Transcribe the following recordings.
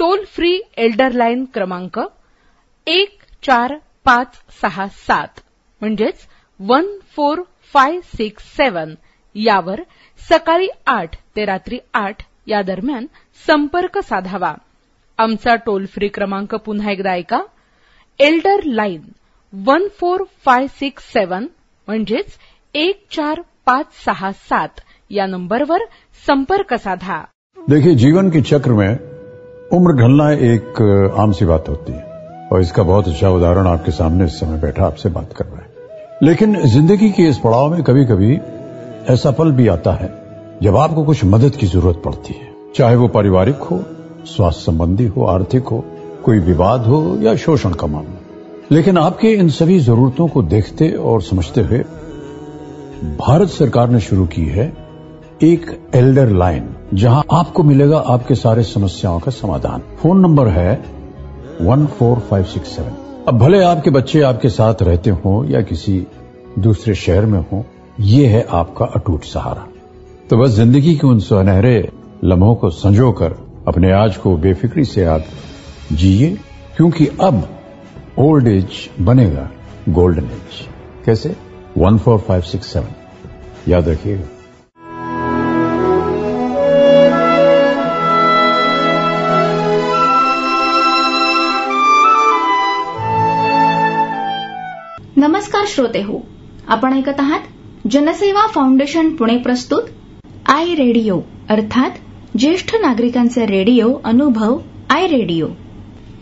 Toll free Elder line क्रमांक एक चार पाच सहा सात म्हणजेच one four five six seven यावर सकाळी आठ ते रात्री आठ या दरम्यान संपर्क साधावा. आमचा टोल फ्री क्रमांक पुन्हा एकदा ऐका. Elder line one four five six seven म्हणजेच एक चार पाच सहा सात या नंबरवर संपर्क साधा. देखिए जीवन के चक्र में उम्र ढलना एक आम सी बात होती है। और इसका बहुत अच्छा उदाहरण आपके सामने इस समय बैठा आपसे बात कर रहा है। लेकिन ज़िंदगी के इस पड़ाव में कभी कभी ऐसा पल भी आता है, जब आपको कुछ मदद की ज़रूरत पड़ती है। चाहे वो पारिवारिक हो, स्वास्थ्य संबंधी हो, आर्थिक हो, कोई विवाद हो या शोषण का मामला। लेकिन आपके इन सभी जरूरतों को देखते और समझते हुए, भारत सरकार ने शुरू की है एक एल्डर लाइन। जहाँ आपको मिलेगा आपके सारे समस्याओं का समाधान। फ़ोन नंबर है one four five six seven. अब भले आपके बच्चे आपके साथ रहते हो या किसी दूसरे शहर में हो, ये है आपका अटूट सहारा। तो बस ज़िंदगी के उन सुनहरे लम्हों को संजो कर अपने आज को बेफिक्री से आप जिए, क्योंकि अब ओल्ड एज बनेगा गोल्डन एज। कैसे? One four five six seven. याद रखिएगा। नमस्कार श्रोते हो. आपण ऐकत आहात जनसेवा फाउंडेशन पुणे प्रस्तुत आय रेडिओ अर्थात ज्येष्ठ नागरिकांचे रेडिओ अनुभव आय रेडिओ.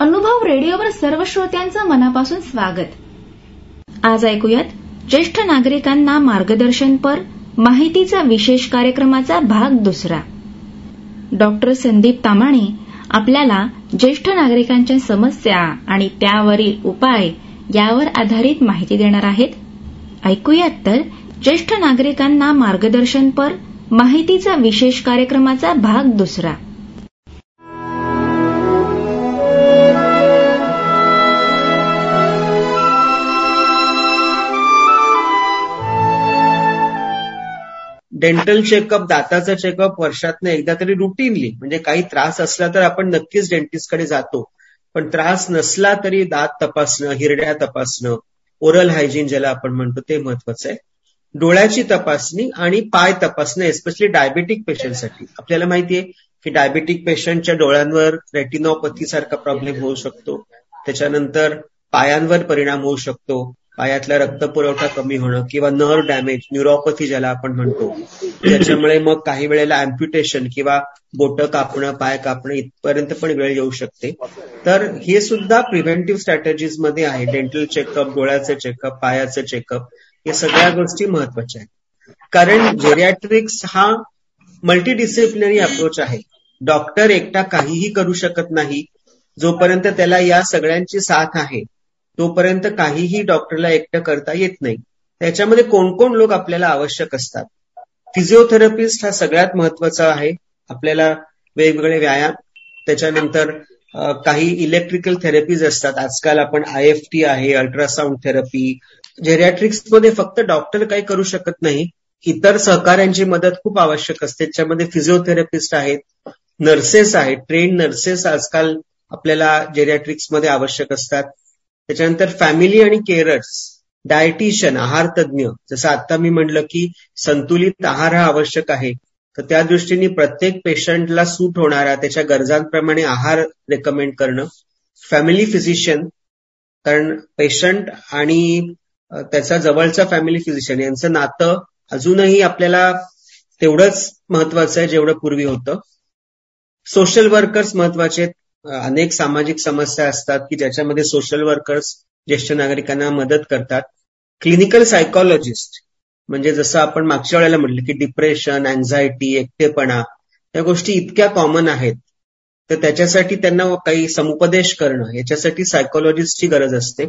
अनुभव रेडिओवर सर्व श्रोत्यांचं मनापासून स्वागत. आज ऐकूयात ज्येष्ठ नागरिकांना मार्गदर्शनपर माहितीचा विशेष कार्यक्रमाचा भाग दुसरा. डॉक्टर संदीप तामाणे आपल्याला ज्येष्ठ नागरिकांच्या समस्या आणि त्यावरील उपाय यावर आधारित माहिती देणार आहेत. ऐकूयात तर ज्येष्ठ नागरिकांना मार्गदर्शनपर माहितीचा विशेष कार्यक्रमाचा भाग दुसरा. डेंटल चेकअप दाताचा चेकअप वर्षातनं एकदा तरी रुटीनली म्हणजे काही त्रास असला तर आपण नक्कीच डेंटिस्टकडे जातो. पण त्रास नसला तरी दात तपासणं हिरड्या तपासणं ओरल हायजीन ज्याला आपण म्हणतो ते महत्वाचं आहे. डोळ्याची तपासणी आणि पाय तपासणं एस्पेशली डायबेटिक पेशंटसाठी आपल्याला माहितीये की डायबेटिक पेशंटच्या डोळ्यांवर रेटिनोपथी सारखा प्रॉब्लेम होऊ शकतो. त्याच्यानंतर पायांवर परिणाम होऊ शकतो. पायातला रक्त पुरवठा कमी होणं किंवा नर्व डॅमेज न्यूरोपॅथी ज्याला आपण म्हणतो त्याच्यामुळे मग काही वेळेला अम्प्युटेशन किंवा बोट कापणं पाय कापणं इथपर्यंत पण वेळ येऊ शकते. तर हे सुद्धा प्रिव्हेंटिव्ह स्ट्रॅटेजीजमध्ये आहे. डेंटल चेकअप डोळ्याचे चेकअप पायाचं चेकअप या सगळ्या गोष्टी महत्त्वाच्या आहेत. कारण जेरियाट्रिक्स हा मल्टीडिसिप्लिनरी अप्रोच आहे. डॉक्टर एकटा काहीही करू शकत नाही जोपर्यंत त्याला या सगळ्यांची साथ आहे. तोपर्यंत काहीही डॉक्टरला एकटं करता येत नाही. त्याच्यामध्ये कोण कोण लोक आपल्याला आवश्यक असतात? फिजिओथेरपिस्ट हा सगळ्यात महत्त्वाचा आहे. आपल्याला वेगवेगळे व्यायाम त्याच्यानंतर काही इलेक्ट्रिकल थेरपीज असतात. आजकाल आपण आय एफ टी आहे अल्ट्रासाऊंड थेरपी. जेरियाट्रिक्समध्ये फक्त डॉक्टर काही करू शकत नाही. इतर सहकाऱ्यांची मदत खूप आवश्यक असते. त्याच्यामध्ये फिजिओथेरपिस्ट आहेत नर्सेस आहेत ट्रेन नर्सेस आजकाल आपल्याला जेरियाट्रिक्समध्ये आवश्यक असतात. त्याच्यानंतर फॅमिली आणि केअरर्स डायटिशियन आहार तज्ज्ञ जसं आता मी म्हटलं की संतुलित आहार हा आवश्यक आहे. तर त्या दृष्टीने प्रत्येक पेशंटला सूट होणारा त्याच्या गरजांप्रमाणे आहार रेकमेंड करणं. फॅमिली फिजिशियन कारण पेशंट आणि त्याचा जवळचा फॅमिली फिजिशियन यांचं नातं अजूनही आपल्याला तेवढंच महत्वाचं आहे जेवढं पूर्वी होतं. सोशल वर्कर्स महत्त्वाचे अनेक सामाजिक समस्या असतात की ज्याच्यामध्ये सोशल वर्कर्स ज्येष्ठ नागरिकांना मदत करतात. क्लिनिकल सायकोलॉजिस्ट म्हणजे जसं आपण मागच्या वेळेला म्हटलं की डिप्रेशन अँझायटी एकटेपणा या गोष्टी इतक्या कॉमन आहेत. तर त्याच्यासाठी त्यांना काही समुपदेश करणं याच्यासाठी सायकोलॉजिस्टची गरज असते.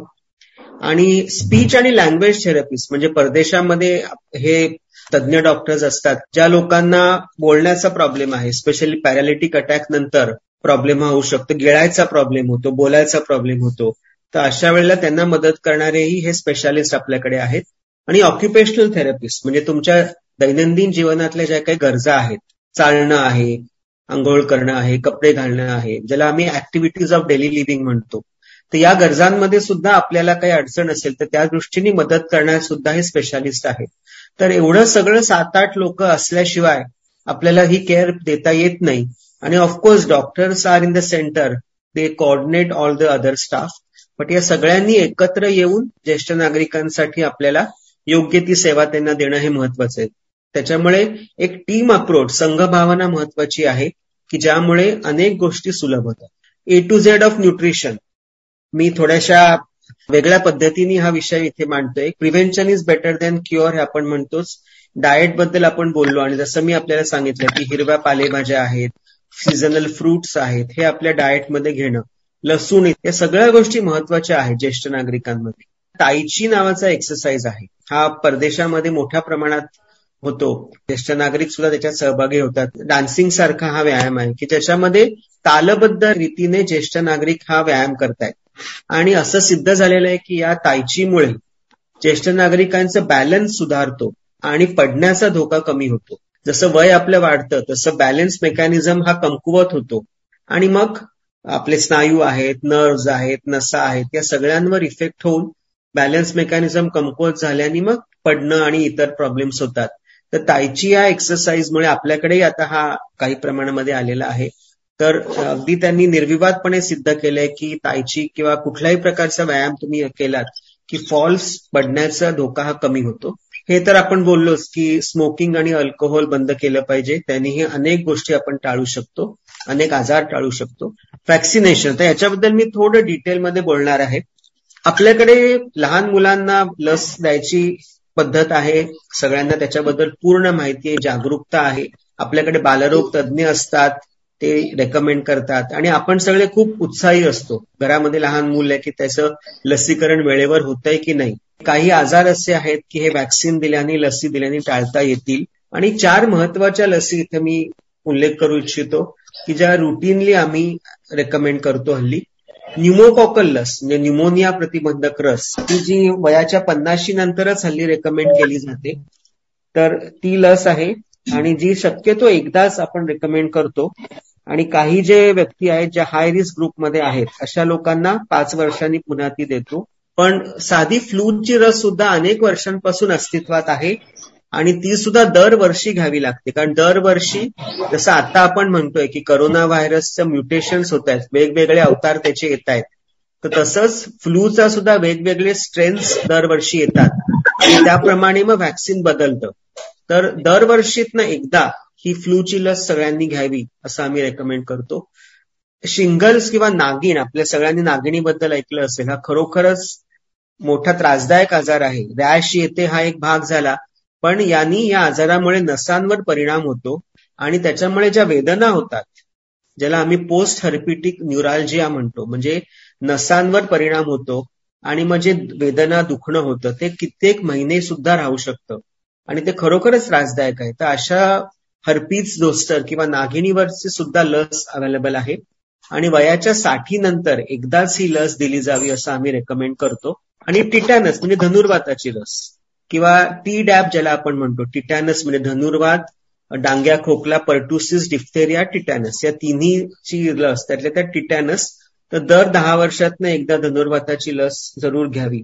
आणि स्पीच आणि लँग्वेज थेरपिस्ट म्हणजे परदेशामध्ये हे तज्ज्ञ डॉक्टर्स असतात ज्या लोकांना बोलण्याचा प्रॉब्लेम आहे स्पेशली पॅरालिटिक अटॅक नंतर. प्रॉब्लेम होऊ शकतो गिळायचा प्रॉब्लेम होतो बोलायचा प्रॉब्लेम होतो तर अशा वेळेला त्यांना मदत करणारेही हे स्पेशालिस्ट आपल्याकडे आहेत. आणि ऑक्युपेशनल थेरपिस्ट म्हणजे तुमच्या दैनंदिन जीवनातल्या ज्या काही गरजा आहेत चालणं आहे आंघोळ करणं आहे कपडे घालणं आहे ज्याला आम्ही ऍक्टिव्हिटीज ऑफ डेली लिव्हिंग म्हणतो तर या गरजांमध्ये सुद्धा आपल्याला काही अडचण असेल तर त्या दृष्टीने मदत करणार सुद्धा हे स्पेशालिस्ट आहेत. तर एवढं सगळं सात आठ लोक असल्याशिवाय आपल्याला ही केअर देता येत नाही. आणि of course doctors are in the centre they coordinate all the other staff but या सगळ्यांनी एकत्र येऊन ज्येष्ठ नागरिकांसाठी आपल्याला योग्य ती सेवा त्यांना देणं हे महत्वाचं आहे. त्याच्यामुळे एक टीम अप्रोच संघभावना महत्वाची आहे की ज्यामुळे अनेक गोष्टी सुलभ होतात. A to Z of nutrition मी थोड्याशा वेगळ्या पद्धतीने हा विषय इथे मांडतोय. Prevention is better than cure हे आपण म्हणतोच. डाएटबद्दल आपण बोललो आणि जसं मी आपल्याला सांगितलं की हिरव्या पालेभाज्या आहेत सीझनल फ्रुट्स आहेत हे आपल्या डाएटमध्ये घेणं लसूण या सगळ्या गोष्टी महत्त्वाच्या आहेत ज्येष्ठ नागरिकांमध्ये. ताईची नावाचा एक्सरसाइज आहे. हा परदेशामध्ये मोठ्या प्रमाणात होतो. ज्येष्ठ नागरिक सुद्धा त्याच्यात सहभागी होतात. डान्सिंग सारखा हा व्यायाम आहे की ज्याच्यामध्ये तालबद्ध रीतीने ज्येष्ठ नागरिक हा व्यायाम करतायत. आणि असं सिद्ध झालेलं आहे की या तायचीमुळे ज्येष्ठ नागरिकांचा बॅलन्स सुधारतो आणि पडण्याचा धोका कमी होतो. जसं वय आपलं वाढतं तसं बॅलन्स मेकॅनिझम हा कमकुवत होतो. आणि मग आपले स्नायू आहेत नर्व्ज आहेत नसा आहेत या सगळ्यांवर इफेक्ट होऊन बॅलन्स मेकॅनिझम कमकुवत झाल्याने मग पडणं आणि इतर प्रॉब्लेम्स होतात. तर तायची या एक्सरसाइजमुळे आपल्याकडेही आता हा काही प्रमाणामध्ये आलेला आहे. तर अगदी त्यांनी निर्विवादपणे सिद्ध केलंय की तायची किंवा कुठल्याही प्रकारचा व्यायाम तुम्ही केलात की फॉल्स पडण्याचा धोका हा कमी होतो. हे तर आपण बोललोच की स्मोकिंग आणि अल्कोहोल बंद केलं पाहिजे. त्यांनीही अनेक गोष्टी आपण टाळू शकतो अनेक आजार टाळू शकतो. वॅक्सिनेशन तर याच्याबद्दल मी थोडं डिटेलमध्ये बोलणार आहे. आपल्याकडे लहान मुलांना लस द्यायची पद्धत आहे. सगळ्यांना त्याच्याबद्दल पूर्ण माहिती आहे जागरूकता आहे. आपल्याकडे बालरोग तज्ज्ञ असतात ते रेकमेंड करतात. आणि आपण सगळे खूप उत्साही असतो. घरामध्ये लहान मुलं आहे की त्याचं लसीकरण वेळेवर होतंय की नाही? काही आजार असे आहेत की हे वॅक्सिन दिल्याने लसी दिल्याने टाळता येतील. आणि चार महत्त्वाच्या लसी इथे मी उल्लेख करू इच्छितो की ज्या रुटीनली आम्ही रेकमेंड करतो हल्ली. न्युमोकॉकल लस म्हणजे न्युमोनिया प्रतिबंधक रस ती जी वयाच्या पन्नाशी नंतरच हल्ली रेकमेंड केली जाते. तर ती लस आहे आणि जी शक्यतो एकदाच आपण रेकमेंड करतो. आणि काही जे व्यक्ती आहेत ज्या हाय रिस्क ग्रुपमध्ये आहेत अशा लोकांना पाच वर्षांनी पुन्हा ती देतो. पण साधी फ्लूची रस सुद्धा अनेक वर्षांपासून अस्तित्वात आहे आणि ती सुद्धा दरवर्षी घ्यावी लागते. कारण दरवर्षी जसं आता आपण म्हणतोय की करोना व्हायरसचं म्युटेशन्स होत आहेत वेगवेगळे अवतार त्याचे येत आहेत तर तसंच फ्लूचा सुद्धा वेगवेगळे स्ट्रेन्स दरवर्षी येतात. आणि त्याप्रमाणे मग व्हॅक्सिन बदलतं. तर दरवर्षीतनं एकदा ही फ्लूची लस सगळ्यांनी घ्यावी असं आम्ही रेकमेंड करतो. शिंगल्स किंवा नागिण आपल्या सगळ्यांनी नागिणीबद्दल ऐकलं असेल हा खरोखरच मोठा त्रासदायक आजार आहे. रॅश येते हा एक भाग झाला पण यांनी या आजारामुळे नसांवर परिणाम होतो आणि त्याच्यामुळे ज्या वेदना होतात ज्याला आम्ही पोस्ट हर्पिटिक न्यूरालजिया म्हणतो म्हणजे नसांवर परिणाम होतो आणि मग जे वेदना दुखणं होतं ते कित्येक महिने सुद्धा राहू शकतं. आणि ते खरोखरच त्रासदायक आहे. तर अशा हर्पीज दोस्टर किंवा नागिणीवरची सुद्धा लस अवेलेबल आहे. आणि वयाच्या साठी नंतर एकदाच ही लस दिली जावी असं आम्ही रेकमेंड करतो. आणि टिटॅनस म्हणजे धनुर्वाताची लस किंवा टी डॅब ज्याला आपण म्हणतो टिटॅनस म्हणजे धनुर्वात डांग्या खोकला पर्टुसिस डिफ्थेरिया टिटॅनस या तिन्हीची लस त्यातल्या त्या टिटॅनस तर दर दहा वर्षातनं एकदा धनुर्वाताची लस जरूर घ्यावी.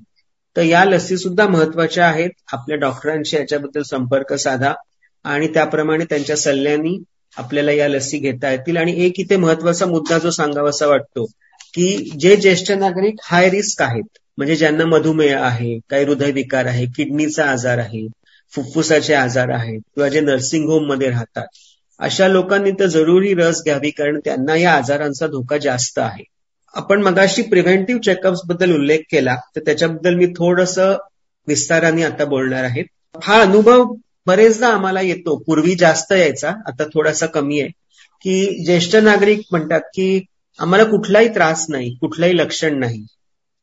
तर या लसी सुद्धा महत्त्वाच्या आहेत. आपल्या डॉक्टरांशी याच्याबद्दल संपर्क साधा. आणि त्याप्रमाणे त्यांच्या सल्ल्यांनी आपल्याला या लसी घेता येतील. आणि एक इथे महत्त्वाचा मुद्दा जो सांगावासा वाटतो की जे ज्येष्ठ नागरिक हाय रिस्क आहेत म्हणजे ज्यांना मधुमेह आहे काही हृदयविकार आहे किडनीचा आजार आहे फुफ्फुसाचे आजार आहेत किंवा जे नर्सिंग होममध्ये राहतात अशा लोकांनी तर जरुरी रस घ्यावी कारण त्यांना या आजारांचा धोका जास्त आहे. आपण मगाशी प्रिव्हेंटिव्ह चेकअप्सबद्दल उल्लेख केला तर त्याच्याबद्दल मी थोडस विस्ताराने आता बोलणार आहे. हा अनुभव बरेचदा आम्हाला येतो. पूर्वी जास्त यायचा आता थोडासा कमी आहे. की ज्येष्ठ नागरिक म्हणतात की आम्हाला कुठलाही त्रास नाही कुठलंही लक्षण नाही.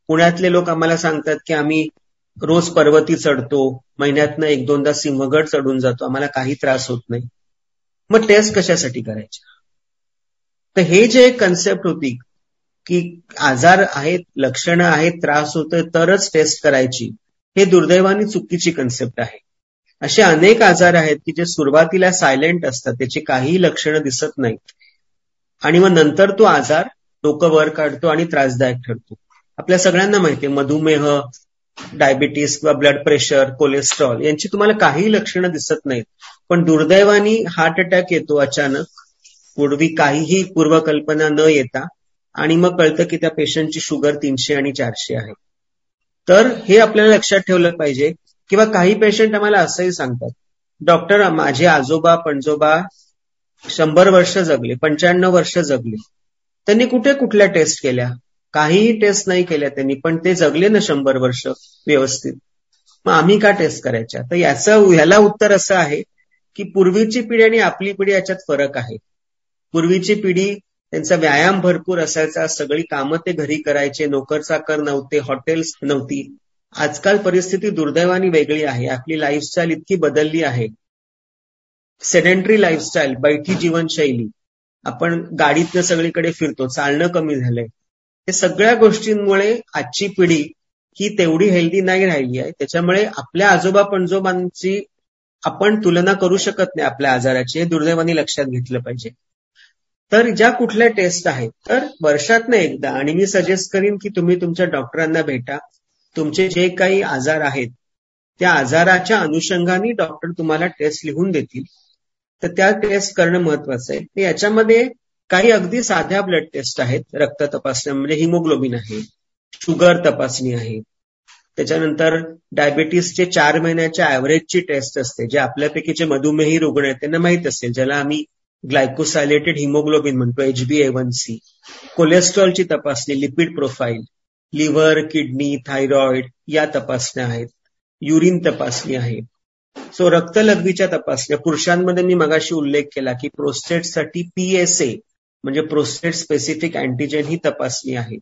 पुण्यातले लोक आम्हाला सांगतात की आम्ही रोज पर्वती चढतो महिन्यातनं एक दोनदा सिंहगड चढून जातो आम्हाला काही त्रास होत नाही. मग टेस्ट कशासाठी करायच्या? तर हे जे कन्सेप्ट होती की आजार आहेत लक्षणं आहेत त्रास होतोय तरच टेस्ट करायची हे दुर्दैवानी चुकीची कन्सेप्ट आहे. असे अनेक आजार आहेत की जे सुरुवातीला सायलेंट असतात त्याची काहीही लक्षणं दिसत नाहीत. आणि मग नंतर तो आजार डोकं वर काढतो आणि त्रासदायक ठरतो. आपल्या सगळ्यांना माहिती आहे मधुमेह डायबिटीस किंवा ब्लड प्रेशर कोलेस्ट्रॉल यांची तुम्हाला काही लक्षणं दिसत नाहीत. पण दुर्दैवानी हार्ट अटॅक येतो अचानक. पूर्वी काहीही पूर्वकल्पना न येता. आणि मग कळतं की त्या पेशंटची शुगर तीनशे आणि चारशे आहे. तर हे आपल्याला लक्षात ठेवलं पाहिजे किंवा काही पेशंट आम्हाला असंही सांगतात. डॉक्टर माझे आजोबा पणजोबा शंभर वर्ष जगले पंच्याण्णव वर्ष जगले. त्यांनी कुठे कुठल्या टेस्ट केल्या? काहीही टेस्ट नाही केल्या त्यांनी पण ते जगले ना शंभर वर्ष व्यवस्थित. मग आम्ही का टेस्ट करायच्या? तर याचं ह्याला उत्तर असं आहे की पूर्वीची पिढी आणि आपली पिढी याच्यात फरक आहे. पूर्वीची पिढी त्यांचा व्यायाम भरपूर असायचा सगळी कामं ते घरी करायचे नोकर चाकर नव्हते हॉटेल्स नव्हती. आजकाल परिस्थिती दुर्दैवानी वेगळी आहे. आपली लाईफस्टाईल इतकी बदलली आहे. सेडेंटरी लाईफस्टाईल बैठी जीवनशैली. आपण गाडीतनं सगळीकडे फिरतो चालणं कमी झालंय. हे सगळ्या गोष्टींमुळे आजची पिढी ही तेवढी हेल्दी नाही राहिली आहे. त्याच्यामुळे आपल्या आजोबा पणजोबांची आपण तुलना करू शकत नाही आपल्या आजाराची. हे दुर्दैवानी लक्षात घेतलं पाहिजे. तर ज्या कुठल्या टेस्ट आहेत तर वर्षातनं एकदा आणि मी सजेस्ट करीन की तुम्ही तुमच्या डॉक्टरांना भेटा. तुमचे जे काही आजार आहेत त्या आजाराच्या अनुषंगाने डॉक्टर तुम्हाला टेस्ट लिहून देतील. तर त्या टेस्ट करणं महत्वाचं आहे. याच्यामध्ये काही अगदी साध्या ब्लड टेस्ट आहेत. रक्त तपासण्या म्हणजे हिमोग्लोबिन आहे शुगर तपासणी आहे. त्याच्यानंतर डायबिटीसचे चार महिन्याच्या ऍव्हरेजची टेस्ट असते जे आपल्यापैकी जे मधुमेही रुग्ण आहेत त्यांना माहीत असेल ज्याला आम्ही ग्लायकोसायलेटेड हिमोग्लोबिन म्हणतो H B A one C कोलेस्ट्रॉलची तपासणी lipid profile liver kidney thyroid या तपासण्या आहेत. युरिन तपासणी आहे. सो रक्तलघवीच्या तपासण्या पुरुषांमध्ये मी मगाशी उल्लेख केला की प्रोस्टेटसाठी पीएसए म्हणजे प्रोस्टेट स्पेसिफिक अँटीजेन ही तपासणी आहे.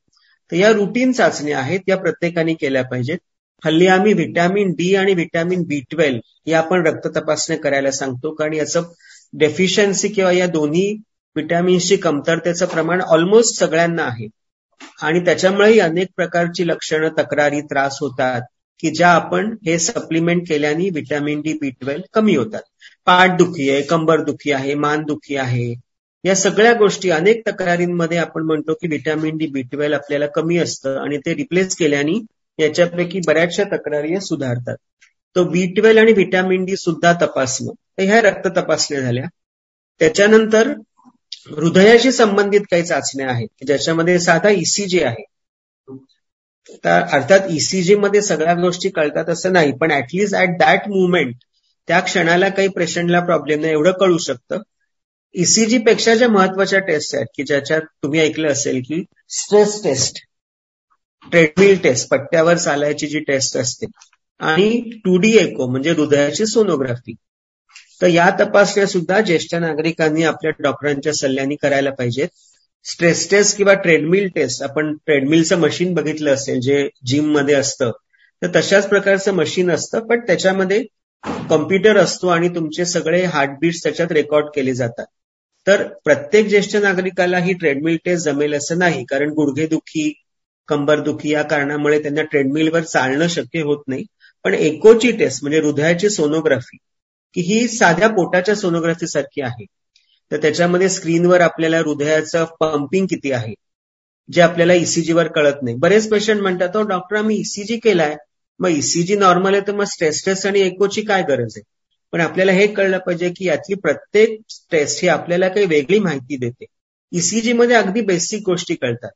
तर या रुटीन चाचण्या आहेत या प्रत्येकाने केल्या पाहिजेत. हल्ली आम्ही व्हिटॅमिन डी आणि व्हिटॅमिन बी ट्वेल्व या आपण रक्त तपासण्या करायला सांगतो कारण याचं डेफिशियन्सी किंवा या दोन्ही व्हिटॅमिन्सची कमतरतेचं प्रमाण ऑलमोस्ट सगळ्यांना आहे. आणि त्याच्यामुळेही अनेक प्रकारची लक्षणं तक्रारी त्रास होतात की ज्या आपण हे सप्लिमेंट केल्याने व्हिटॅमिन डी बी ट्वेल्व कमी होतात. पाठ दुखी आहे कंबर दुखी आहे मान दुखी आहे. या सगळ्या गोष्टी अनेक तक्रारींमध्ये आपण म्हणतो की व्हिटॅमिन डी बी ट्वेल्व आपल्याला कमी असतं आणि ते रिप्लेस केल्याने याच्यापैकी बऱ्याचशा तक्रारी सुधारतात. तो बी ट्वेल्व आणि व्हिटॅमिन डी सुद्धा तपासणं. तर ह्या रक्त तपासण्या झाल्या. त्याच्यानंतर हृदयाशी संबंधित काही चाचण्या आहेत ज्याच्यामध्ये साधा ईसीजी आहे. अर्थात ईसीजी मध्ये सगळ्या गोष्टी कळतात असं नाही पण ऍटलिस्ट ऍट दॅट मुवमेंट त्या क्षणाला काही पेशंटला प्रॉब्लेम नाही एवढं कळू शकतं. ईसीजी पेक्षा ज्या महत्त्वाच्या टेस्ट आहेत की ज्याच्यात तुम्ही ऐकलं असेल की स्ट्रेस टेस्ट ट्रेडमिल टेस्ट पट्ट्यावर चालायची जी टेस्ट असते आणि टू डीएको म्हणजे हृदयाची सोनोग्राफी तर या तपासण्या सुद्धा ज्येष्ठ नागरिकांनी आपल्या डॉक्टरांच्या सल्ल्याने करायला पाहिजेत. स्ट्रेस टेस्ट किंवा ट्रेडमिल टेस्ट आपण ट्रेडमिलचं मशीन बघितलं असेल जे जिममध्ये असतं तर तशाच प्रकारचं मशीन असतं पण त्याच्यामध्ये कॉम्प्युटर असतो आणि तुमचे सगळे हार्टबीट्स त्याच्यात रेकॉर्ड केले जातात. तर प्रत्येक ज्येष्ठ नागरिकाला ही ट्रेडमिल टेस्ट जमेल असं नाही कारण गुडघेदुखी कंबरदुखी या कारणामुळे त्यांना ट्रेडमिलवर चालणं शक्य होत नाही. पण एकोची टेस्ट म्हणजे हृदयाची सोनोग्राफी की ही साध्या पोटाच्या सोनोग्राफी सारखी आहे. तर त्याच्यामध्ये स्क्रीनवर आपल्याला हृदयाचं पंपिंग किती आहे जे आपल्याला ईसीजीवर कळत नाही. बरेच पेशंट म्हणतात हो डॉक्टर आम्ही ईसीजी केलाय. मग ईसीजी नॉर्मल आहे तर मग स्ट्रेस टेस्ट आणि एकोची काय गरज आहे? पण आपल्याला हे कळलं पाहिजे की यातली प्रत्येक टेस्ट ही आपल्याला काही वेगळी माहिती देते. ईसीजी मध्ये अगदी बेसिक गोष्टी कळतात.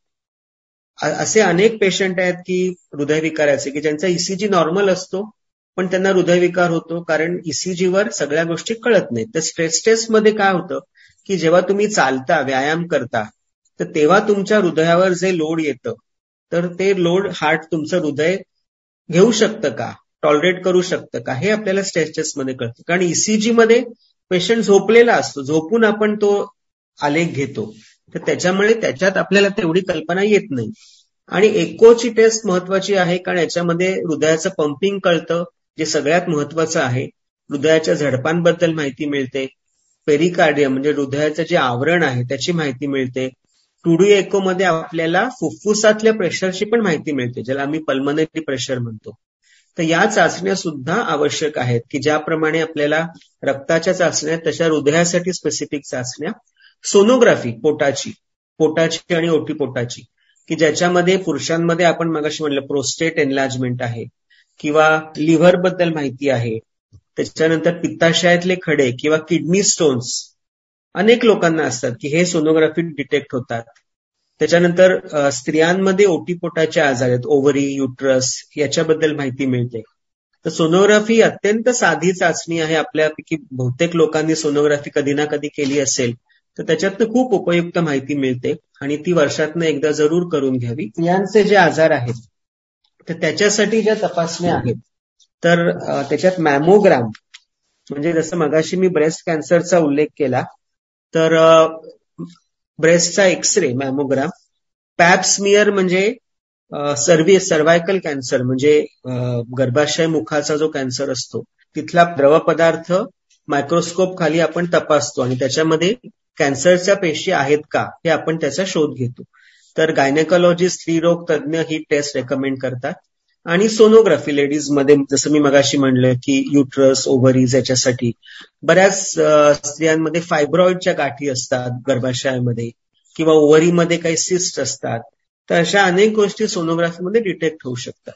असे अनेक पेशंट आहेत की हृदयविकाराचे की ज्यांचा ईसीजी नॉर्मल असतो पण त्यांना हृदयविकार होतो कारण ईसीजीवर सगळ्या गोष्टी कळत नाहीत. तर स्ट्रेस टेस्टमध्ये काय होतं की जेव्हा तुम्ही चालता व्यायाम करता तर तेव्हा तुमच्या हृदयावर जे लोड येतं तर ते लोड हार्ट तुमचं हृदय घेऊ शकतं का? टॉलरेट करू शकतं का? हे आपल्याला स्ट्रेस टेस्टमध्ये कळतं. कारण ईसीजी मध्ये पेशंट झोपलेला असतो. झोपून आपण तो आलेख घेतो. तर त्याच्यामुळे त्याच्यात आपल्याला तेवढी कल्पना येत नाही. आणि एकोची टेस्ट महत्वाची आहे कारण याच्यामध्ये हृदयाचं पंपिंग कळतं. जे सगळ्यात महत्वाचं आहे हृदयाच्या झडपांबद्दल माहिती मिळते. पेरिकार्डियम म्हणजे हृदयाचं जे आवरण आहे त्याची माहिती मिळते. टुडू एको मध्ये आपल्याला फुफ्फुसातल्या प्रेशरची पण माहिती मिळते ज्याला आम्ही पल्मनरी प्रेशर म्हणतो. तर या चाचण्या सुद्धा आवश्यक आहेत की ज्याप्रमाणे आपल्याला रक्ताच्या चाचण्या तशा हृदयासाठी स्पेसिफिक चाचण्या. सोनोग्राफी पोटाची पोटाची आणि ओटी पोटाची की ज्याच्यामध्ये पुरुषांमध्ये आपण मगाशी म्हणलं प्रोस्टेट एनलार्जमेंट आहे. किंवा लिव्हरबद्दल माहिती आहे. त्याच्यानंतर पित्ताशयातले खडे किंवा किडनी स्टोन्स अनेक लोकांना असतात की हे सोनोग्राफी डिटेक्ट होतात. त्याच्यानंतर स्त्रियांमध्ये ओटीपोटाचे आजार आहेत ओव्हरी युट्रस याच्याबद्दल माहिती मिळते. तर सोनोग्राफी अत्यंत साधी चाचणी आहे. आपल्यापैकी बहुतेक लोकांनी सोनोग्राफी कधी ना कधी केली असेल तर त्याच्यातनं खूप उपयुक्त माहिती मिळते आणि ती वर्षातनं एकदा जरूर करून घ्यावी. स्त्रियांचे जे आजार आहेत तर त्याच्यासाठी ज्या तपासण्या आहेत तर त्याच्यात मॅमोग्राम म्हणजे जसं मगाशी मी ब्रेस्ट कॅन्सरचा उल्लेख केला तर ब्रेस्टचा एक्सरे मॅमोग्राम पॅप्समियर म्हणजे सर्वी सर्वायकल कॅन्सर म्हणजे गर्भाशय मुखाचा जो कॅन्सर असतो तिथला द्रव पदार्थ मायक्रोस्कोप खाली आपण तपासतो आणि त्याच्यामध्ये कॅन्सरच्या पेशी आहेत का हे आपण त्याचा शोध घेतो. तर गायनेकॉलॉजिस्ट स्त्रीरोग तज्ज्ञ ही टेस्ट रेकमेंड करतात. आणि सोनोग्राफी लेडीजमध्ये जसं मी मगाशी म्हणलं की युट्रस ओव्हरीज याच्यासाठी बऱ्याच स्त्रियांमध्ये फायब्रॉइडच्या गाठी असतात गर्भाशयामध्ये किंवा ओव्हरीमध्ये काही सिस्ट असतात तर अशा अनेक गोष्टी सोनोग्राफीमध्ये डिटेक्ट होऊ शकतात.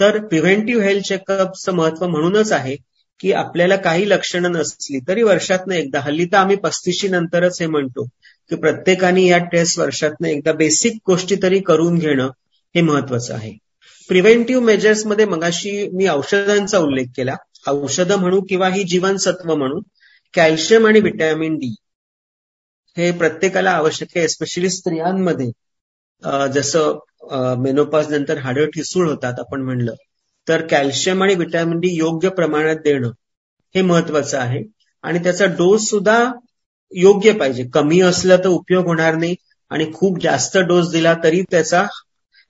तर प्रिव्हेंटिव्ह हेल्थ चेकअपचं महत्त्व म्हणूनच आहे की आपल्याला काही लक्षणं नसली तरी वर्षातनं एकदा हल्ली तर आम्ही पस्तीशी नंतरच हे म्हणतो की प्रत्येकाने या टेस्ट वर्षातनं एकदा बेसिक गोष्टी तरी करून घेणं हे महत्वाचं आहे. प्रिव्हेंटिव्ह मेजर्समध्ये मगाशी मी औषधांचा उल्लेख केला. औषधं म्हणू किंवा ही जीवनसत्व म्हणू कॅल्शियम आणि व्हिटॅमिन डी हे प्रत्येकाला आवश्यक आहे एस्पेशली स्त्रियांमध्ये. जसं मेनोपास नंतर हाडं ठिसूळ होतात आपण म्हणलं तर कॅल्शियम आणि व्हिटॅमिन डी योग्य प्रमाणात देणं हे महत्वाचं आहे. आणि त्याचा डोस सुद्धा योग्य पाहिजे. कमी असलं तर उपयोग होणार नाही आणि खूप जास्त डोस दिला तरी त्याचा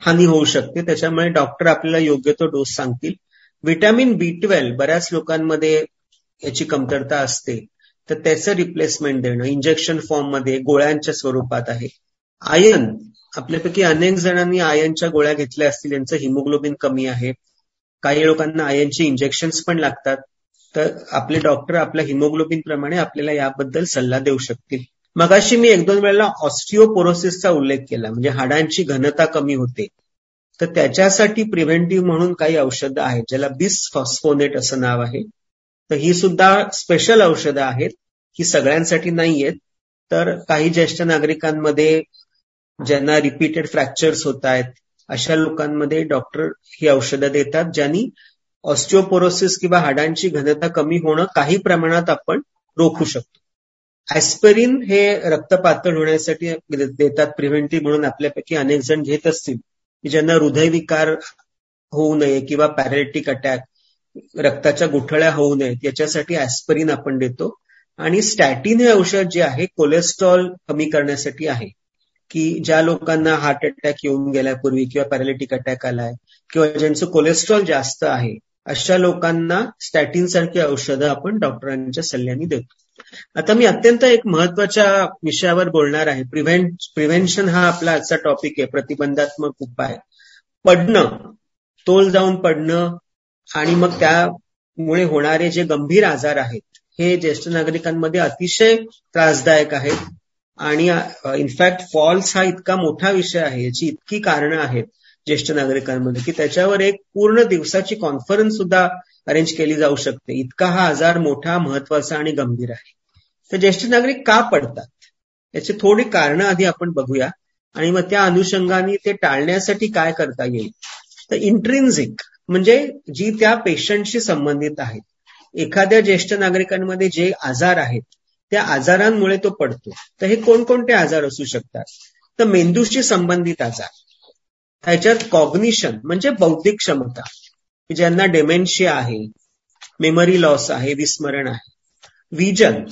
हानी होऊ शकते. त्याच्यामुळे डॉक्टर आपल्याला योग्य तो डोस सांगतील. व्हिटॅमिन बी ट्वेल्व बऱ्याच लोकांमध्ये याची कमतरता असते. तर त्याचं रिप्लेसमेंट देणं इंजेक्शन फॉर्ममध्ये गोळ्यांच्या स्वरूपात आहे. आयन आपल्यापैकी अनेक जणांनी आयनच्या गोळ्या घेतल्या असतील. यांचं हिमोग्लोबिन कमी आहे. काही लोकांना आयनची इंजेक्शन्स पण लागतात. तर आपले डॉक्टर आपल्या हिमोग्लोबिन प्रमाणे आपल्याला याबद्दल सल्ला देऊ शकतील. मगाशी मी एक दोन वेळेला ऑस्टिओपोरोसिसचा उल्लेख केला म्हणजे हाडांची घनता कमी होते. तर त्याच्यासाठी प्रिव्हेंटिव्ह म्हणून काही औषधं आहेत ज्याला बिस फॉस्फोनेट असं नाव आहे. तर ही सुद्धा स्पेशल औषधं आहेत ही सगळ्यांसाठी नाही आहेत. तर काही ज्येष्ठ नागरिकांमध्ये ज्यांना रिपीटेड फ्रॅक्चर्स होत आहेत अशा लोकांमध्ये डॉक्टर ही औषधं देतात ज्यांनी ऑस्टिओपोरोसिस किंवा हाडांची घनता कमी होणं काही प्रमाणात आपण रोखू शकतो. ऍस्पेरिन हे रक्त पातळ होण्यासाठी देतात प्रिव्हेंटिव्ह म्हणून आपल्यापैकी अनेक जण घेत असतील. की ज्यांना हृदयविकार होऊ नये किंवा पॅरेटिक अटॅक रक्ताच्या गुठळ्या होऊ नयेत याच्यासाठी ऍस्परिन आपण देतो. आणि स्टॅटिन हे औषध जे आहे कोलेस्ट्रॉल कमी करण्यासाठी आहे. की ज्या लोकांना हार्ट अटॅक येऊन गेल्यापूर्वी किंवा पॅरालिटिक अटॅक आलाय किंवा ज्यांचं कोलेस्ट्रॉल जास्त आहे अशा लोकांना स्टॅटिन सारखी औषधं आपण डॉक्टरांच्या सल्ल्याने देतो. आता मी अत्यंत एक महत्त्वाच्या विषयावर बोलणार आहे. प्रिव्हेंट प्रिव्हेन्शन हा आपला आजचा टॉपिक आहे. प्रतिबंधात्मक उपाय. पडणं तोल जाऊन पडणं आणि मग त्यामुळे होणारे जे गंभीर आजार आहेत हे ज्येष्ठ नागरिकांमध्ये अतिशय त्रासदायक आहेत. आणि इनफॅक्ट फॉल्स हा इतका मोठा विषय आहे याची इतकी कारणं आहेत. ज्येष्ठ नागरिकांमध्ये की त्याच्यावर एक पूर्ण दिवसाची कॉन्फरन्स सुद्धा अरेंज केली जाऊ शकते. इतका हा आजार मोठा महत्त्वाचा आणि गंभीर आहे. तर ज्येष्ठ नागरिक का पडतात? याची थोडी कारणं आधी आपण बघूया. आणि मग त्या अनुषंगाने ते टाळण्यासाठी काय करता येईल? तर इंट्रिन्झिक म्हणजे जी त्या पेशंटशी संबंधित आहेत. एखाद्या ज्येष्ठ नागरिकांमध्ये जे आजार आहेत त्या आजारांमुळे तो पडतो. तर हे कोणकोणते आजार असू शकतात? तर मेंदूशी संबंधित आजार. ह्याच्यात कॉग्निशन म्हणजे बौद्धिक क्षमता ज्यांना डेमेन्शिया आहे मेमरी लॉस आहे विस्मरण आहे. विजन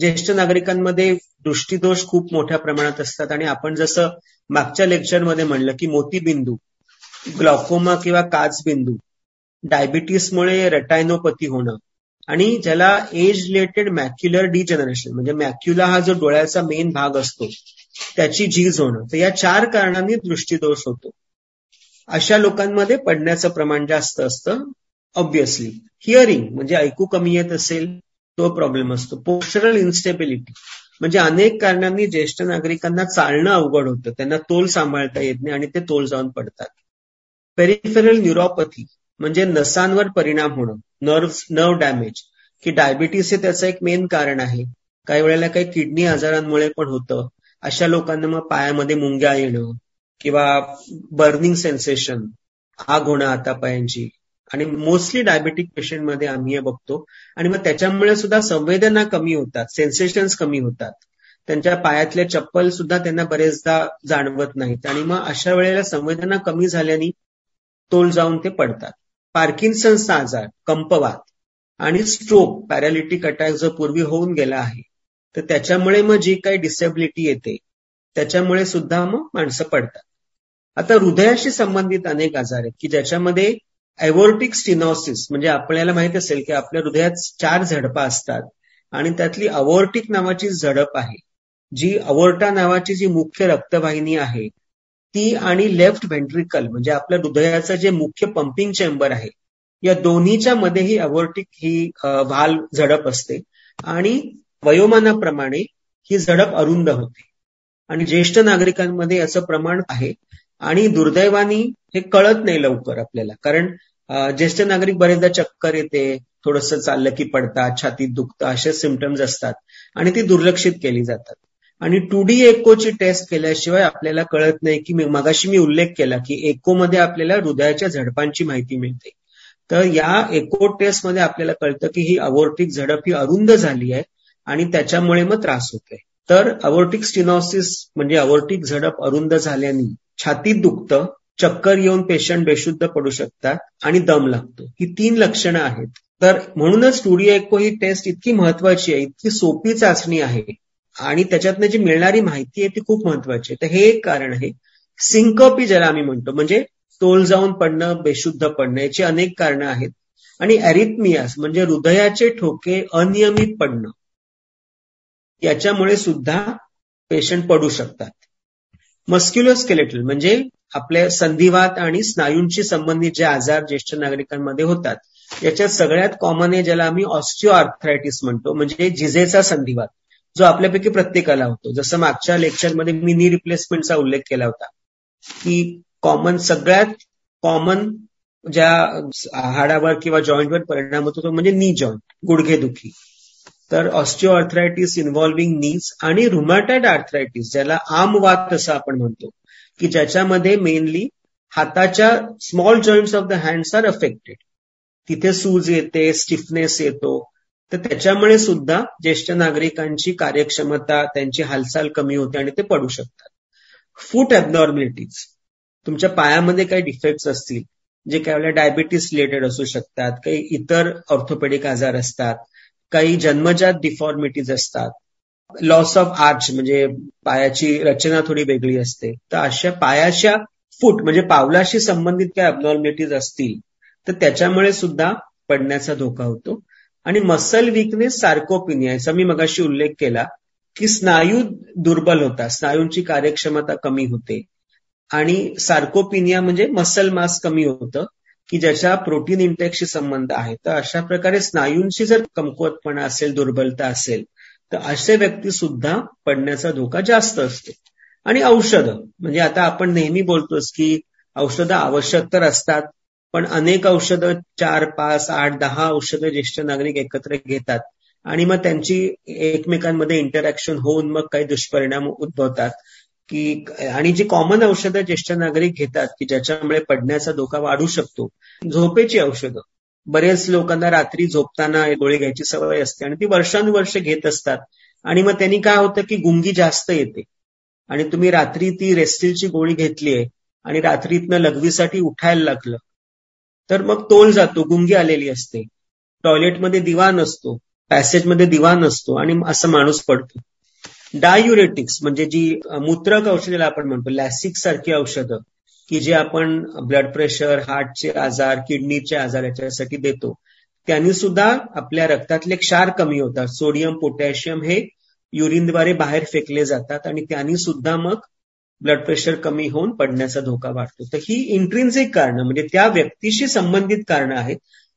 ज्येष्ठ नागरिकांमध्ये दृष्टीदोष खूप मोठ्या प्रमाणात असतात. आणि आपण जसं मागच्या लेक्चरमध्ये म्हणलं की मोतीबिंदू ग्लॉकोमा किंवा काचबिंदू डायबिटीसमुळे रटायनोपती होणं आणि ज्याला एज रिलेटेड मॅक्युलर डिजनरेशन म्हणजे मॅक्युला हा जो डोळ्याचा मेन भाग असतो त्याची झीज होणं. तर या चार कारणांनी दृष्टीदोष होतो. अशा लोकांमध्ये पडण्याचं प्रमाण जास्त असतं ऑब्विसली हिअरिंग म्हणजे ऐकू कमी येत असेल तो प्रॉब्लेम असतो. पोस्टरल इन्स्टेबिलिटी म्हणजे अनेक कारणांनी ज्येष्ठ नागरिकांना चालणं अवघड होतं. त्यांना तोल सांभाळता येत नाही आणि ते तोल जाऊन पडतात. पेरिफेरल न्युरोपॅथी म्हणजे नसांवर परिणाम होणं. नर्व नर्व डॅमेज की डायबिटीस हे त्याचं एक मेन कारण आहे. काही वेळेला काही किडनी आजारांमुळे पण होतं. अशा लोकांना मग पायामध्ये मुंग्या येणं किंवा बर्निंग सेन्सेशन आग होणं आता पायांची आणि मोस्टली डायबेटिक पेशंटमध्ये आम्ही हे बघतो. आणि मग त्याच्यामुळे सुद्धा संवेदना कमी होतात सेन्सेशन्स कमी होतात. त्यांच्या पायातले चप्पल सुद्धा त्यांना बरेचदा जाणवत नाहीत. आणि मग अशा वेळेला संवेदना कमी झाल्याने तोल जाऊन ते पडतात. पार्किन्सन्सचा आजार कंपवात आणि स्ट्रोक पॅरालिटिक अटॅक जो पूर्वी होऊन गेला आहे तर त्याच्यामुळे मग जी काही डिसेबिलिटी येते त्याच्यामुळे सुद्धा मग माणसं पडतात. आता हृदयाशी संबंधित अनेक आजार आहेत की ज्याच्यामध्ये एवोर्टिक स्टिनॉसिस म्हणजे आपल्याला माहीत असेल की आपल्या हृदयात चार झडपा असतात आणि त्यातली अवोर्टिक नावाची झडप आहे जी अवोर्टा नावाची जी मुख्य रक्तवाहिनी आहे ती आणि लेफ्ट व्हेंट्रिकल म्हणजे आपल्या हृदयाचं जे मुख्य पंपिंग चेंबर आहे या दोन्हीच्या मध्ये ही अवोर्टिक ही व्हाल झडप असते आणि वयोमानाप्रमाणे ही झडप अरुंद होते. आणि ज्येष्ठ नागरिकांमध्ये याचं प्रमाण आहे. आणि दुर्दैवानी हे कळत नाही लवकर आपल्याला. कारण ज्येष्ठ नागरिक बरेचदा चक्कर येते थोडस चाललं की पडतात छातीत दुखतं असे सिमटम्स असतात. आणि ती दुर्लक्षित केली जातात. आणि टू डी एकोची टेस्ट केल्याशिवाय आपल्याला कळत नाही की मगाशी मी उल्लेख केला की एकोमध्ये आपल्याला हृदयाच्या झडपांची माहिती मिळते. तर या एको टेस्टमध्ये आपल्याला कळतं की ही अवोर्टिक झडप ही अरुंद झाली आहे. आणि त्याच्यामुळे मग त्रास होतोय. तर अवोर्टिक स्टिनॉसिस म्हणजे अवोर्टिक झडप अरुंद झाल्याने छातीत दुखतं चक्कर येऊन पेशंट बेशुद्ध पडू शकतात आणि दम लागतो. ही तीन लक्षणं आहेत. तर म्हणूनच टूडी एको ही टेस्ट इतकी महत्वाची आहे इतकी सोपी चाचणी आहे आणि त्याच्यातनं जी मिळणारी माहिती आहे ती खूप महत्वाची आहे. तर हे एक कारण आहे. सिंकपी ज्याला आम्ही म्हणतो म्हणजे तोल जाऊन पडणं बेशुद्ध पडणं याची अनेक कारणं आहेत. आणि अरिथमियास म्हणजे हृदयाचे ठोके अनियमित पडणं. याच्यामुळे सुद्धा पेशंट पडू शकतात. मस्क्युलोस्केलेटल म्हणजे आपल्या संधिवात आणि स्नायूंशी संबंधित जे आजार ज्येष्ठ नागरिकांमध्ये होतात याच्यात सगळ्यात कॉमन आहे ज्याला आम्ही ऑस्टिओ आर्थरायटिस म्हणतो. म्हणजे जिजेचा संधिवात जो आपल्यापैकी प्रत्येकाला होतो. जसं मागच्या लेक्चरमध्ये मी नी रिप्लेसमेंटचा उल्लेख केला होता. की कॉमन सगळ्यात कॉमन ज्या हाडावर किंवा जॉईंटवर परिणाम होतो तो म्हणजे नी जॉईंट गुडघेदुखी. तर ऑस्टिओआर्थरायटिस इन्व्हॉल्विंग नीज आणि रुमॅटाइड आर्थरायटिस ज्याला आमवात असं आपण म्हणतो की ज्याच्यामध्ये मेनली हाताच्या small joints of the hands are affected तिथे सूज येते स्टिफनेस येतो. तर त्याच्यामुळे सुद्धा ज्येष्ठ नागरिकांची कार्यक्षमता त्यांची हालचाल कमी होते आणि ते पडू शकतात. फूट ॲबनॉर्मॅलिटीज तुमच्या पायामध्ये काही डिफेक्ट्स असतील जे काही वेळेला डायबिटीस रिलेटेड असू शकतात काही इतर ऑर्थोपेडिक आजार असतात काही जन्मजात डिफॉर्मिटीज असतात. लॉस ऑफ आर्च म्हणजे पायाची रचना थोडी वेगळी असते. तर अशा पायाच्या फूट म्हणजे पावलाशी संबंधित काही अबनॉर्मॅलिटीज असतील तर त्याच्यामुळे सुद्धा पडण्याचा धोका होतो. आणि मसल विकनेस सार्कोपिनिया याचा मी मगाशी उल्लेख केला की स्नायू दुर्बल होतात स्नायूंची कार्यक्षमता कमी होते. आणि सार्कोपिनिया म्हणजे मसल मास कमी होतं. की ज्याच्या प्रोटीन इंटेकशी संबंध आहे. तर अशा प्रकारे स्नायूंची जर कमकुवतपणा असेल दुर्बलता असेल तर असे व्यक्ती सुद्धा पडण्याचा धोका जास्त असतो. आणि औषधं म्हणजे आता आपण नेहमी बोलतोच की औषधं आवश्यक तर असतात पण अनेक औषधं चार पाच आठ दहा औषधं ज्येष्ठ नागरिक एकत्र घेतात आणि मग त्यांची एकमेकांमध्ये इंटरॅक्शन होऊन मग काही दुष्परिणाम उद्भवतात. की आणि जी कॉमन औषधं ज्येष्ठ नागरिक घेतात की ज्याच्यामुळे पडण्याचा धोका वाढू शकतो झोपेची औषधं. बरेच लोकांना रात्री झोपताना गोळी घ्यायची सवय असते आणि ती वर्षानुवर्ष घेत असतात. आणि मग त्यांनी काय होतं की गुंगी जास्त येते. आणि तुम्ही रात्री ती रेस्टिलची गोळी घेतलीये आणि रात्रीतनं लघवीसाठी उठायला लागलं तर मग तोल जातो गुंगी आलेली असते. टॉयलेटमध्ये दिवा नसतो पॅसेजमध्ये दिवा नसतो आणि असं माणूस पडतो. डायुरेटिक्स म्हणजे जी मूत्रक औषधेला आपण म्हणतो लॅसिक सारखी औषधं की जे आपण ब्लड प्रेशर हार्टचे आजार किडनीचे आजार याच्यासाठी देतो त्यांनी सुद्धा आपल्या रक्तातले क्षार कमी होतात. सोडियम पोटॅशियम हे युरिनद्वारे बाहेर फेकले जातात आणि त्यांनी सुद्धा मग ब्लड प्रेशर कमी होऊन पडण्याचा धोका वाढतो. तर ही इंट्रिन्सिक कारणं म्हणजे त्या व्यक्तीशी संबंधित कारणं आहेत.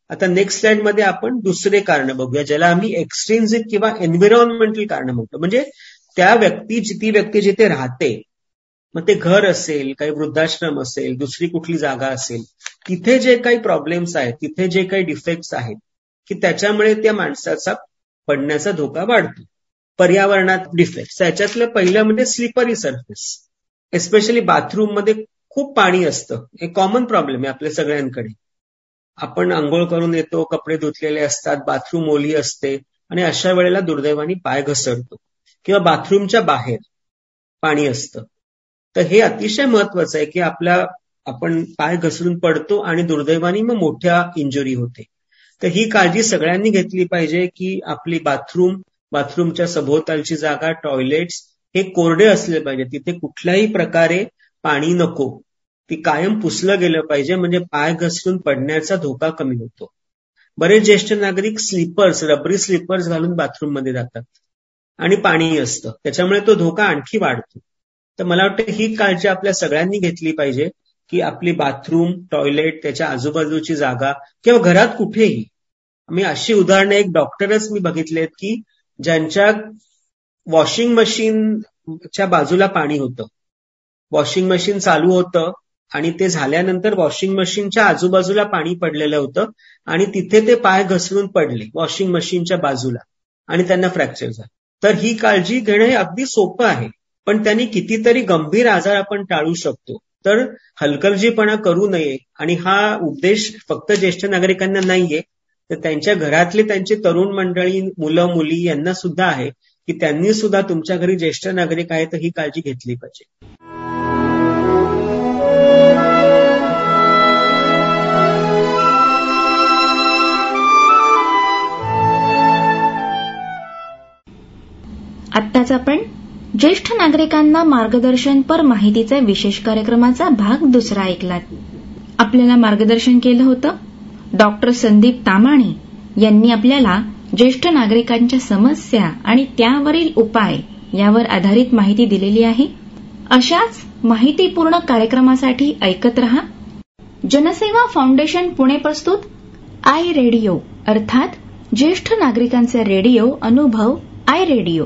आता नेक्स्ट स्लाइडमध्ये आपण दुसरे कारण बघूया ज्याला आम्ही एक्सट्रिन्सिक किंवा एन्व्हायरमेंटल कारण म्हणतो. म्हणजे त्या व्यक्ती ती व्यक्ती जिथे राहते मग ते घर असेल काही वृद्धाश्रम असेल दुसरी कुठली जागा असेल तिथे जे काही प्रॉब्लेम्स आहेत तिथे जे काही डिफेक्ट्स आहेत की त्याच्यामुळे त्या माणसाचा पडण्याचा धोका वाढतो. पर्यावरणात डिफेक्ट त्याच्यातलं पहिलं म्हणजे स्लिपरी सर्फेस एस्पेशली बाथरूममध्ये खूप पाणी असतं. हे कॉमन प्रॉब्लेम आहे आपल्या सगळ्यांकडे. आपण आंघोळ करून येतो कपडे धुतलेले असतात बाथरूम ओली असते आणि अशा वेळेला दुर्दैवानी पाय घसरतो. किंवा बाथरूमच्या बाहेर पाणी असतं. तर हे अतिशय महत्वाचं आहे की आपल्या आपण पाय घसरून पडतो आणि दुर्दैवानी मग मोठ्या इंजुरी होते. तर ही काळजी सगळ्यांनी घेतली पाहिजे की आपली बाथरूम बाथरूमच्या सभोवतालची जागा टॉयलेट्स हे कोरडे असले पाहिजे. तिथे कुठल्याही प्रकारे पाणी नको. ती कायम पुसलं गेलं पाहिजे म्हणजे पाय घसरून पडण्याचा धोका कमी होतो. बरेच ज्येष्ठ नागरिक स्लीपर्स रबरी स्लीपर्स घालून बाथरूममध्ये जातात. आणि पाणी असतं. त्याच्यामुळे तो धोका आणखी वाढतो. तर मला वाटतं ही काळजी आपल्या सगळ्यांनी घेतली पाहिजे की आपली बाथरूम टॉयलेट त्याच्या आजूबाजूची जागा किंवा घरात कुठेही. मी अशी उदाहरणं एक डॉक्टरच मी बघितलेत की ज्यांच्या वॉशिंग मशीनच्या बाजूला पाणी होतं. वॉशिंग मशीन चालू होतं आणि ते झाल्यानंतर वॉशिंग मशीनच्या आजूबाजूला पाणी पडलेलं होतं आणि तिथे ते पाय घसरून पडले वॉशिंग मशीनच्या बाजूला. आणि त्यांना फ्रॅक्चर झालं. तर ही काळजी घेणं हे अगदी सोपं आहे. पण त्यांनी कितीतरी गंभीर आजार आपण टाळू शकतो. तर हलकर्जीपणा करू नये आणि हा उद्देश फक्त ज्येष्ठ नागरिकांना नाहीये तर त्यांच्या घरातले त्यांचे तरुण मंडळी मुलं मुली यांना सुद्धा आहे की त्यांनी सुद्धा तुमच्या घरी ज्येष्ठ नागरिक आहे तर ही काळजी घेतली पाहिजे. आत्ताच आपण ज्येष्ठ नागरिकांना मार्गदर्शनपर माहितीचा विशेष कार्यक्रमाचा भाग दुसरा ऐकलात. आपल्याला मार्गदर्शन केलं होतं. डॉक्टर संदीप तामाणे यांनी आपल्याला ज्येष्ठ नागरिकांच्या समस्या आणि त्यावरील उपाय यावर आधारित माहिती दिलेली आहे. अशाच माहितीपूर्ण कार्यक्रमासाठी ऐकत रहा. जनसेवा फाउंडेशन पुणे प्रस्तुत. आय रेडिओ अर्थात ज्येष्ठ नागरिकांचे रेडिओ अनुभव आय रेडिओ.